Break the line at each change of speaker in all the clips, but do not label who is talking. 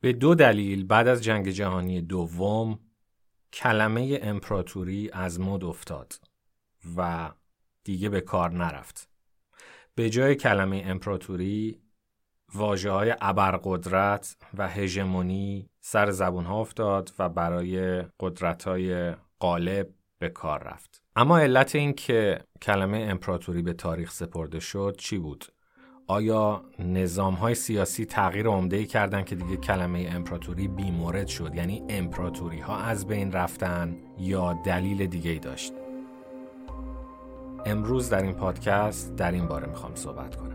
به دو دلیل بعد از جنگ جهانی دوم کلمه امپراتوری از مد افتاد و دیگه به کار نرفت. به جای کلمه امپراتوری واجه های ابرقدرت و هژمونی سر زبون ها افتاد و برای قدرت های غالب به کار رفت. اما علت این که کلمه امپراتوری به تاریخ سپرده شد چی بود؟ آیا نظام های سیاسی تغییر عمده ای کردن که دیگه کلمه امپراتوری بیمورد شد؟ یعنی امپراتوری ها از بین رفتن یا دلیل دیگه ای داشت؟ امروز در این پادکست در این باره می‌خوام صحبت کنم.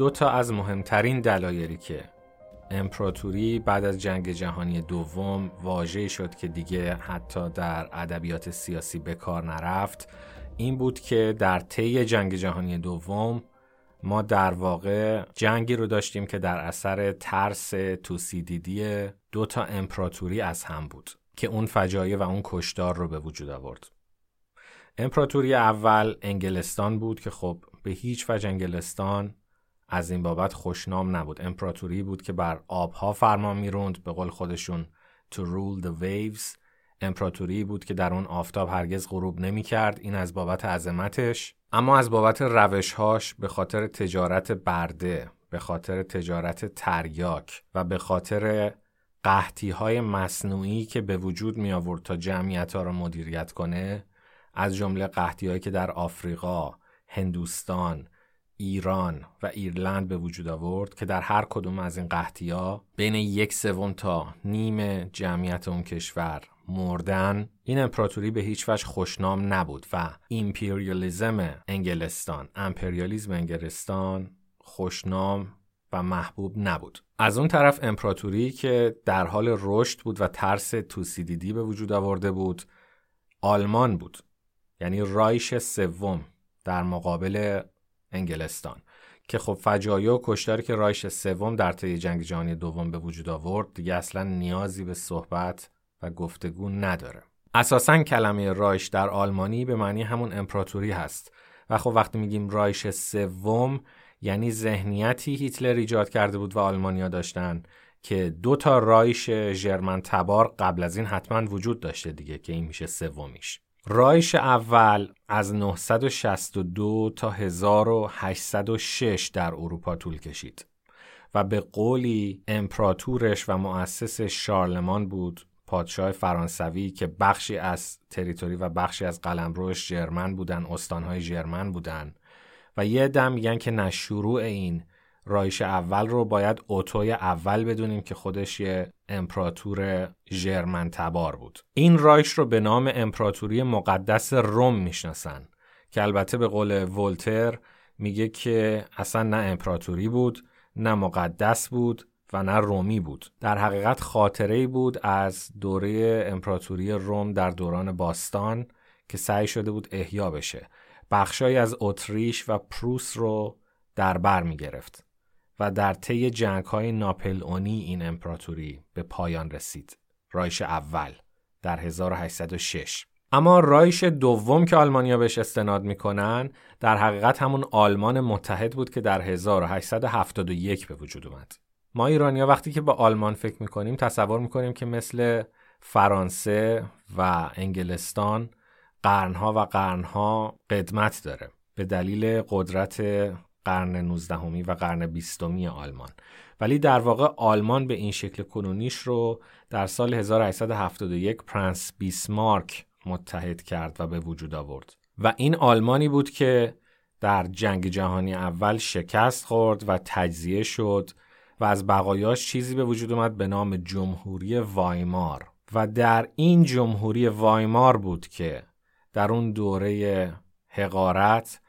دو تا از مهمترین دلایلی که امپراتوری بعد از جنگ جهانی دوم واژه‌ای شد که دیگه حتی در ادبیات سیاسی به کار نرفت این بود که در طی جنگ جهانی دوم ما در واقع جنگی رو داشتیم که در اثر ترس توسیدیدی دو تا امپراتوری از هم بود که اون فجایع و اون کشدار رو به وجود آورد. امپراتوری اول انگلستان بود که خب به هیچ وجه انگلستان از این بابت خوشنام نبود. امپراتوری بود که بر آبها فرمان می‌روند به قول خودشون to rule the waves. امپراتوری بود که در اون آفتاب هرگز غروب نمی کرد این از بابت عظمتش. اما از بابت روشهاش به خاطر تجارت برده به خاطر تجارت تریاک و به خاطر قحطی های مصنوعی که به وجود می آورد تا جمعیت ها را مدیریت کنه از جمله قحطی هایی که در آفریقا، هندوستان، ایران و ایرلند به وجود آورد که در هر کدوم از این قحطی ها بین یک سوم تا نیم جمعیت اون کشور مردن. این امپراتوری به هیچ وجه خوشنام نبود و ایمپریالیزم انگلستان امپریالیزم انگلستان خوشنام و محبوب نبود. از اون طرف امپراتوری که در حال رشد بود و ترس توسیدیدی به وجود آورده بود آلمان بود. یعنی رایش سوم در مقابل انگلستان که خب فجایع و کشتاری که رایش سوم در طی جنگ جهانی دوم به وجود آورد دیگه اصلا نیازی به صحبت و گفتگو نداره. اساسا کلمه رایش در آلمانی به معنی همون امپراتوری هست. و خب وقتی میگیم رایش سوم یعنی ذهنیتی هیتلر ایجاد کرده بود و آلمانیا داشتن که دو تا رایش ژرمن تبار قبل از این حتما وجود داشته دیگه که این میشه سومیش. رایش اول از 962 تا 1806 در اروپا طول کشید و به قولی امپراتورش و مؤسس شارلمان بود پادشاه فرانسوی که بخشی از تریتوری و بخشی از قلمروش جرمن بودن استانهای جرمن بودن و یه دم میگن که نه این رایش اول رو باید اوتوی اول بدونیم که خودش یه امپراتور ژرمن تبار بود. این رایش رو به نام امپراتوری مقدس روم می‌شناسن که البته به قول ولتر میگه که اصلا نه امپراتوری بود نه مقدس بود و نه رومی بود. در حقیقت خاطره بود از دوره امپراتوری روم در دوران باستان که سعی شده بود احیا بشه. بخشایی از اتریش و پروس رو در بر می گرفت و در طی جنگ های ناپلئونی این امپراتوری به پایان رسید. رایش اول در 1806 اما رایش دوم که آلمانیا بهش استناد می‌کنن در حقیقت همون آلمان متحد بود که در 1871 به وجود اومد. ما ایرانیا وقتی که با آلمان فکر می‌کنیم تصور می‌کنیم که مثل فرانسه و انگلستان قرنها و قرنها قدمت داره به دلیل قدرت قرن 19 و قرن 20 آلمان. ولی در واقع آلمان به این شکل کنونیش رو در سال 1871 پرنس بیسمارک متحد کرد و به وجود آورد. و این آلمانی بود که در جنگ جهانی اول شکست خورد و تجزیه شد و از بقایاش چیزی به وجود اومد به نام جمهوری وایمار. و در این جمهوری وایمار بود که در اون دوره حقارت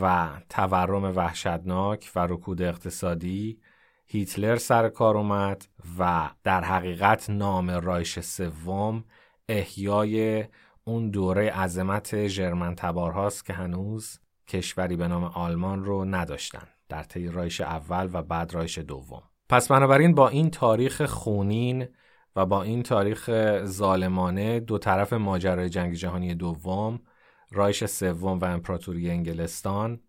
و تورم وحشتناک و رکود اقتصادی هیتلر سر کار اومد و در حقیقت نام رایش سوم احیای اون دوره عظمت ژرمن تبارهاست که هنوز کشوری به نام آلمان رو نداشتن در طی رایش اول و بعد رایش دوم. پس بنابراین با این تاریخ خونین و با این تاریخ ظالمانه دو طرف ماجرای جنگ جهانی دوم رایش سوم و امپراتوری انگلستان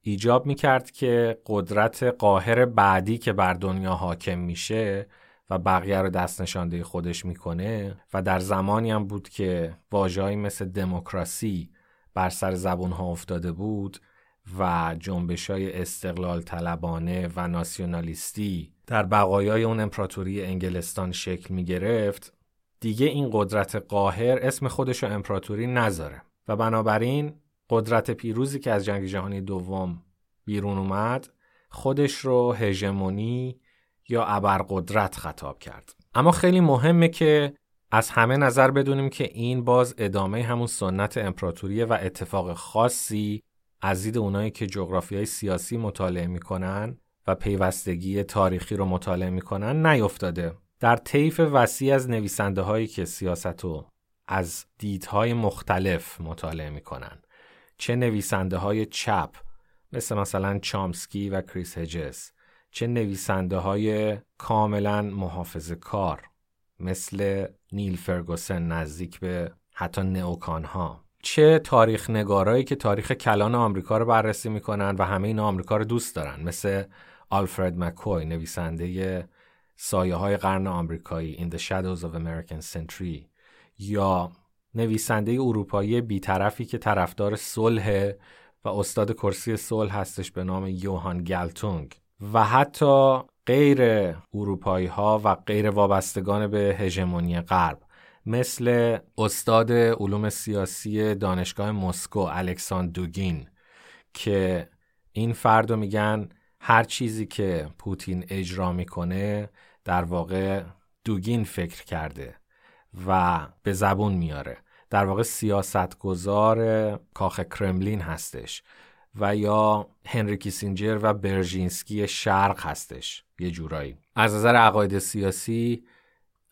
ایجاب می کرد که قدرت قاهر بعدی که بر دنیا حاکم میشه و بقیه رو دست نشانده خودش می‌کنه و در زمانی هم بود که واژه‌ای مثل دموکراسی بر سر زبون ها افتاده بود و جنبش های استقلال طلبانه و ناسیونالیستی در بقایای اون امپراتوری انگلستان شکل می گرفت دیگه این قدرت قاهر اسم خودش رو امپراتوری نذاره. و بنابراین قدرت پیروزی که از جنگ جهانی دوم بیرون اومد خودش رو هژمونی یا ابرقدرت خطاب کرد. اما خیلی مهمه که از همه نظر بدونیم که این باز ادامه همون سنت امپراتوریه و اتفاق خاصی از دید اونایی که های سیاسی مطالعه می‌کنن و پیوستگی تاریخی رو مطالعه می‌کنن نیفتاده. در طیف وسیع از نویسنده هایی که سیاست رو از دیدهای مختلف مطالعه می‌کنن. چه نویسنده های چپ مثل مثلا چامسکی و کریس هجس. چه نویسنده های کاملا محافظ کار مثل نیل فرگوسن نزدیک به حتی نئوکان ها چه تاریخ نگارایی که تاریخ کلان آمریکا رو بررسی می‌کنن و همه این آمریکا رو دوست دارن. مثل آلفرد مکوی نویسنده سایه های قرن آمریکایی In the Shadows of American Century. یا نویسنده اروپایی بیطرفی که طرفدار صلح و استاد کرسی صلح هستش به نام یوهان گلتونگ. و حتی غیر اروپایی ها و غیر وابستگان به هژمونی غرب مثل استاد علوم سیاسی دانشگاه مسکو الکساندر دوگین که این فرد میگن هر چیزی که پوتین اجرا می‌کنه در واقع دوگین فکر کرده. و به زبون میاره. در واقع سیاستگزار کاخ کرملین هستش و یا هنری کیسینجر و برژینسکی شرق هستش. یه جورایی. از نظر عقاید سیاسی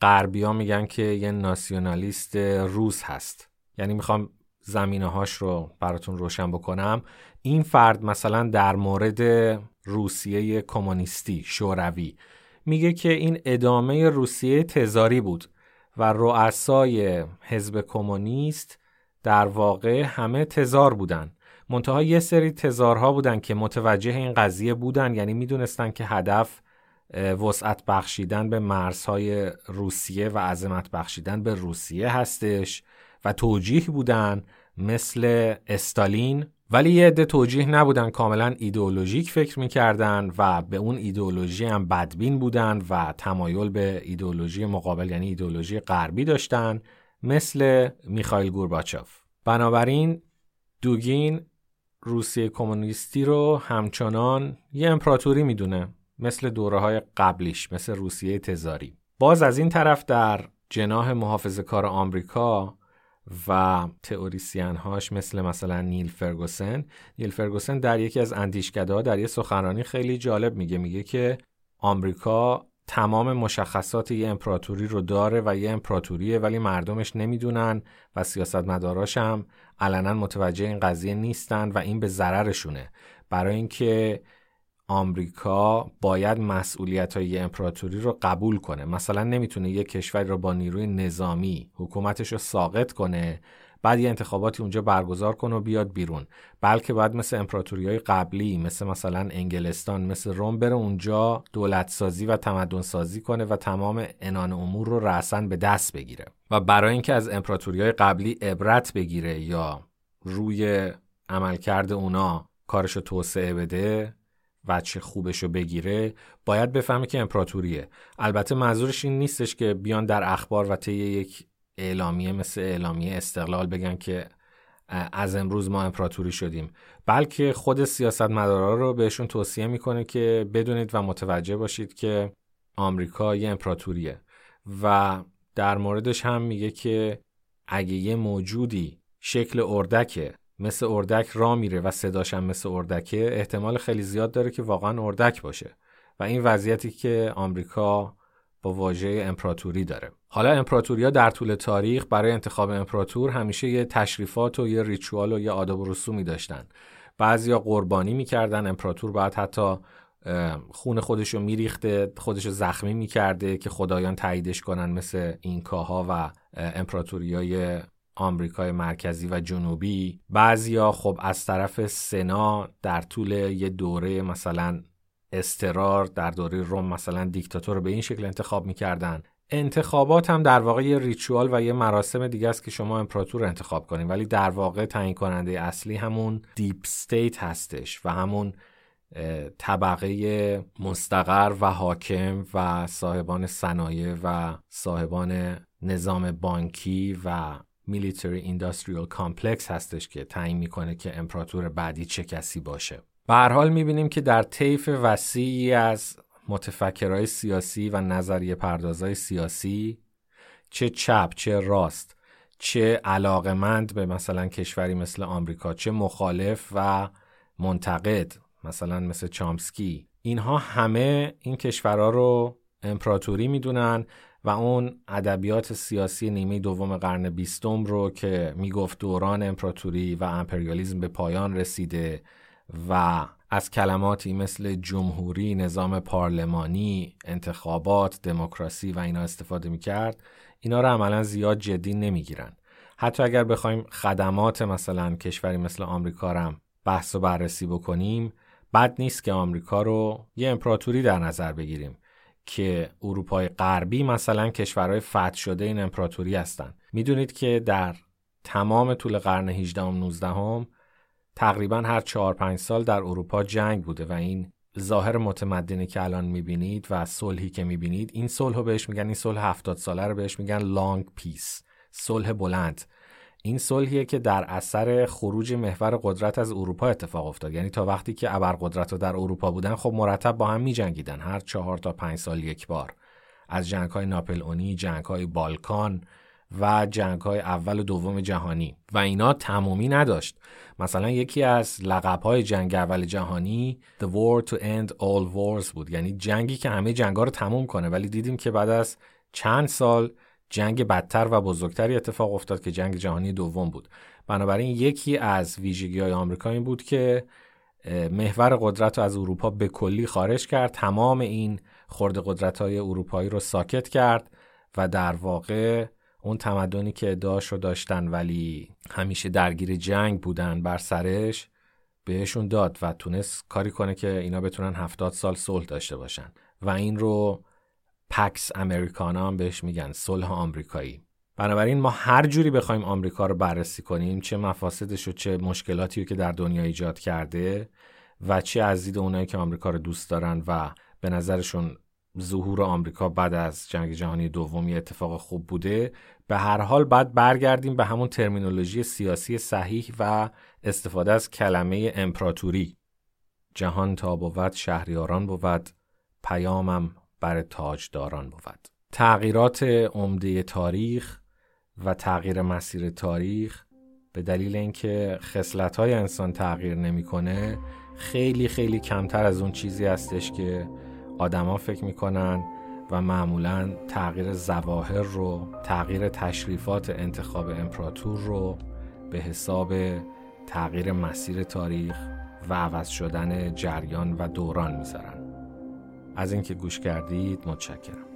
غربیا میگن که یه ناسیونالیست روس هست. یعنی می‌خوام زمینه هاش رو براتون روشن بکنم. این فرد مثلا در مورد روسیه کمونیستی شوروی میگه که این ادامه روسیه تزاری بود. و رؤسای حزب کمونیست در واقع همه تزار بودن. منتها یه سری تزارها بودن که متوجه این قضیه بودن یعنی می‌دونستن که هدف وسعت بخشیدن به مرزهای روسیه و عظمت بخشیدن به روسیه هستش و توجیه بودن مثل استالین ولی یه عده توجیه نبودن کاملا ایدئولوژیک فکر می‌کردن و به اون ایدئولوژی هم بدبین بودن و تمایل به ایدئولوژی مقابل یعنی ایدئولوژی غربی داشتن مثل میخائیل گورباچوف بنابراین دوگین روسیه کمونیستی رو همچنان یه امپراتوری می‌دونه مثل دوره های قبلیش مثل روسیه تزاری. باز از این طرف در جناح محافظه کار آمریکا و تئوریسین هاش مثل مثلا نیل فرگوسن. نیل فرگوسن در یکی از اندیشکده در یه سخنرانی خیلی جالب میگه. میگه که آمریکا تمام مشخصات یه امپراتوری رو داره و یه امپراتوریه ولی مردمش نمی‌دونن و سیاستمداراش هم علنا متوجه این قضیه نیستن و این به ضررشونه. برای اینکه آمریکا باید مسئولیت های امپراتوری رو قبول کنه. مثلا نمی‌تونه یه کشوری رو با نیروی نظامی حکومتش رو ساقط کنه بعد یه انتخاباتی اونجا برگزار کنه و بیاد بیرون. بلکه باید مثل امپراتوری های قبلی مثل مثلا انگلستان مثل روم بره اونجا دولت سازی و تمدن سازی کنه و تمام انان امور رو رأسا به دست بگیره. و برای اینکه از امپراتوری های قبلی عبرت بگیره یا روی عملکرد اونا کارشو توسعه بده وچه خوبش رو بگیره باید بفهمه که امپراتوریه. البته منظورش این نیستش که بیان در اخبار و طی یک اعلامیه مثل اعلامیه استقلال بگن که از امروز ما امپراتوری شدیم. بلکه خود سیاستمدارا رو بهشون توصیه می‌کنه که بدونید و متوجه باشید که آمریکا یه امپراتوریه. و در موردش هم میگه که اگه یه موجودی شکل اردکه مثل اردک را میره و صداش هم مثل اردکه احتمال خیلی زیاد داره که واقعا اردک باشه و این وضعیتی که آمریکا با واژه امپراتوری داره. حالا امپراتوریا در طول تاریخ برای انتخاب امپراتور همیشه یه تشریفات و یه ریچوال و یه آداب و رسومی داشتن. بعضیا قربانی می‌کردن امپراتور باید حتی خون خودش رو میریخته خودش رو زخمی می‌کرده که خدایان تاییدش کنن مثل اینکاها و امپراتوریای آمریکای مرکزی و جنوبی. بعضیا خب از طرف سنا در طول یه دوره مثلا اضطرار در دوره روم مثلا دیکتاتور به این شکل انتخاب می‌کردن. انتخابات هم در واقع یه ritual و یه مراسم دیگه است که شما امپراتور انتخاب کنید ولی در واقع تعیین کننده اصلی همون deep state هستش و همون طبقه مستقر و حاکم و صاحبان صنایع و صاحبان نظام بانکی و military industrial complex هستش که تعیین می‌کنه که امپراتور بعدی چه کسی باشه. به هر حال می‌بینیم که در طیف وسیعی از متفکرهای سیاسی و نظریه پردازهای سیاسی چه چپ چه راست چه علاقمند به مثلا کشوری مثل آمریکا چه مخالف و منتقد مثلا مثل چامسکی. اینها همه این کشورها رو امپراتوری می‌دونن و اون ادبیات سیاسی نیمه دوم قرن بیستم رو که می‌گفت دوران امپراتوری و امپریالیزم به پایان رسیده و از کلماتی مثل جمهوری، نظام پارلمانی، انتخابات، دموکراسی و اینا استفاده می‌کرد اینا رو عملا زیاد جدی نمی‌گیرن. حتی اگر بخوایم خدمات مثلا کشوری مثل آمریکا رو بحث و بررسی بکنیم بد نیست که آمریکا رو یه امپراتوری در نظر بگیریم. که اروپای غربی مثلا کشورهای فتح شده این امپراتوری هستن. می‌دونید که در تمام طول قرن 18 و 19 تقریبا هر 4 5 سال در اروپا جنگ بوده و این ظاهر متمدنی که الان می‌بینید و صلحی که می‌بینید این صلح بهش میگن این صلح 70 ساله رو بهش میگن لانگ پیس صلح بلند. این صلحیه که در اثر خروج محور قدرت از اروپا اتفاق افتاد. یعنی تا وقتی که ابرقدرت در اروپا بودن خب مرتب با هم میجنگیدن. هر چهار تا پنج سال یک بار. از جنگ های ناپل اونی جنگ های بالکان و جنگ های اول و دوم جهانی. و اینا تمومی نداشت. مثلا یکی از لقب های جنگ اول جهانی The War to End All Wars بود. یعنی جنگی که همه جنگ ها رو تموم کنه. ولی دیدیم که بعد از چند سال جنگ بدتر و بزرگتری اتفاق افتاد که جنگ جهانی دوم بود. بنابراین یکی از ویژگی های آمریکا این بود که محور قدرت رو از اروپا به کلی خارج کرد. تمام این خورد قدرت های اروپایی رو ساکت کرد و در واقع اون تمدنی که ادعاش رو داشتن ولی همیشه درگیر جنگ بودن بر سرش بهشون داد و تونست کاری کنه که اینا بتونن هفتاد سال صلح داشته باشن. و این رو پکس امریکانا هم بهش میگن صلح آمریکایی. بنابراین ما هر جوری بخوایم آمریکا رو بررسی کنیم چه مفاسدش و چه مشکلاتی رو که در دنیا ایجاد کرده و چه از دید اونایی که آمریکا رو دوست دارن و به نظرشون ظهور آمریکا بعد از جنگ جهانی دومی اتفاق خوب بوده به هر حال بعد برگردیم به همون ترمینولوژی سیاسی صحیح و استفاده از کلمه امپراتوری. جهان تا بود شهریاران بود پیامم بر تاجداران بود. تغییرات عمده تاریخ و تغییر مسیر تاریخ به دلیل اینکه های انسان تغییر نمی‌کنه خیلی خیلی کمتر از اون چیزی هستش که آدما فکر می‌کنن و معمولا تغییر زواهر رو تغییر تشریفات انتخاب امپراتور رو به حساب تغییر مسیر تاریخ و عوض شدن جریان و دوران می‌ذارن. از اینکه گوش کردید متشکرم.